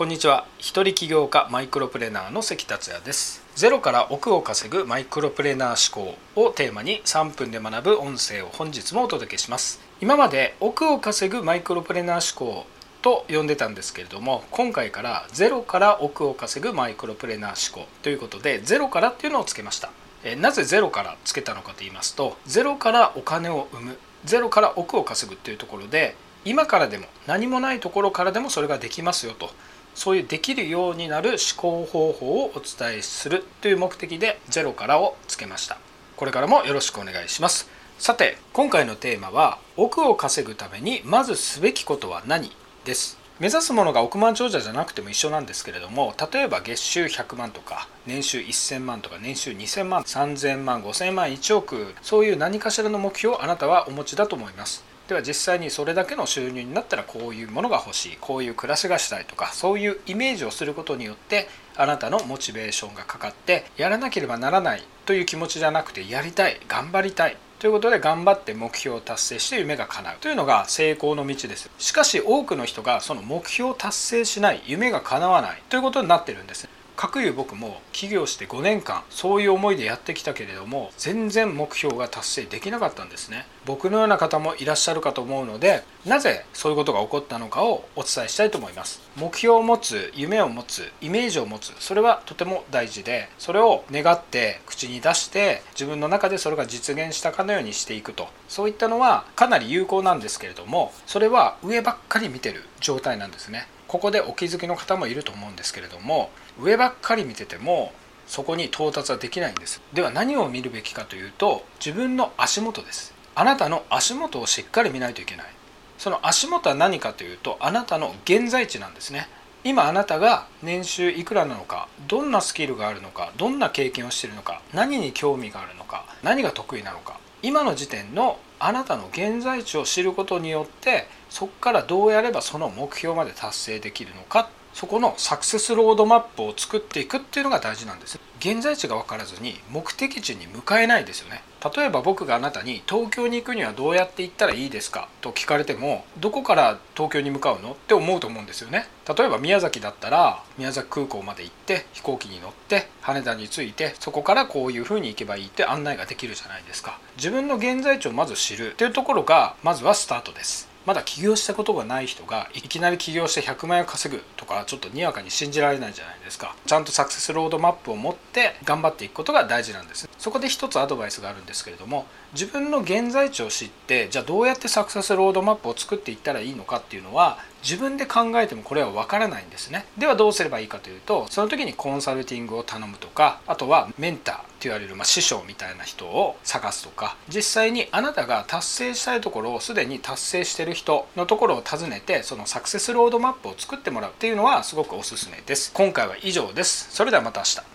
こんにちは。一人起業家マイクロプレーナーの関達也です。ゼロから億を稼ぐマイクロプレーナー思考をテーマに3分で学ぶ音声を本日もお届けします。今まで億を稼ぐマイクロプレーナー思考と呼んでたんですけれども今回からゼロから億を稼ぐマイクロプレーナー思考ということでゼロからっていうのをつけました。なぜゼロからつけたのかと言いますとゼロからお金を生むゼロから億を稼ぐっていうところで今からでも何もないところからでもそれができますよと。そういうできるようになる思考方法をお伝えするという目的で「ゼロから」をつけました。これからもよろしくお願いします。さて今回のテーマは「億を稼ぐためにまずすべきことは何?」です。目指すものが億万長者じゃなくても一緒なんですけれども例えば月収100万とか年収1000万とか年収2000万3000万5000万1億そういう何かしらの目標をあなたはお持ちだと思います。では実際にそれだけの収入になったらこういうものが欲しいこういう暮らしがしたいとかそういうイメージをすることによってあなたのモチベーションがかかってやらなければならないという気持ちじゃなくてやりたい頑張りたいということで頑張って目標を達成して夢が叶う。というのが成功の道です。しかし多くの人がその目標を達成しない夢が叶わないということになってるんですかくいう僕も起業して5年間そういう思いでやってきたけれども全然目標が達成できなかったんですね。僕のような方もいらっしゃるかと思うのでなぜそういうことが起こったのかをお伝えしたいと思います。目標を持つ夢を持つイメージを持つそれはとても大事でそれを願って口に出して自分の中でそれが実現したかのようにしていくと。そういったのはかなり有効なんですけれどもそれは上ばっかり見てる状態なんですね。ここでお気づきの方もいると思うんですけれども上ばっかり見ててもそこに到達はできないんです。では何を見るべきかというと自分の足元です。あなたの足元をしっかり見ないといけない。その足元は何かというとあなたの現在地なんですね。今あなたが年収いくらなのかどんなスキルがあるのかどんな経験をしているのか何に興味があるのか何が得意なのか。今の時点のあなたの現在地を知ることによってそこからどうやればその目標まで達成できるのかそこのサクセスロードマップを作っていくっていうのが大事なんです。現在地が分からずに目的地に向かえないですよね。例えば僕があなたに東京に行くにはどうやって行ったらいいですか？と聞かれてもどこから東京に向かうの？って思うと思うんですよね。例えば宮崎だったら宮崎空港まで行って飛行機に乗って羽田に着いてそこからこういう風に行けばいいって案内ができるじゃないですか。自分の現在地をまず知るっていうところがまずはスタートです。まだ起業したことがない人がいきなり起業して100万円を稼ぐとかちょっとにわかに信じられないじゃないですか。ちゃんとサクセスロードマップを持って頑張っていくことが大事なんです。そこで一つアドバイスがあるんですけれども自分の現在地を知ってじゃあどうやってサクセスロードマップを作っていったらいいのかっていうのは自分で考えてもこれはわからないんですね。ではどうすればいいかというとその時にコンサルティングを頼むとかあとはメンターと言われる、まあ、師匠みたいな人を探すとか実際にあなたが達成したいところをすでに達成してる人のところを訪ねてそのサクセスロードマップを作ってもらうっていうのはすごくおすすめです。今回は以上です。それではまた明日。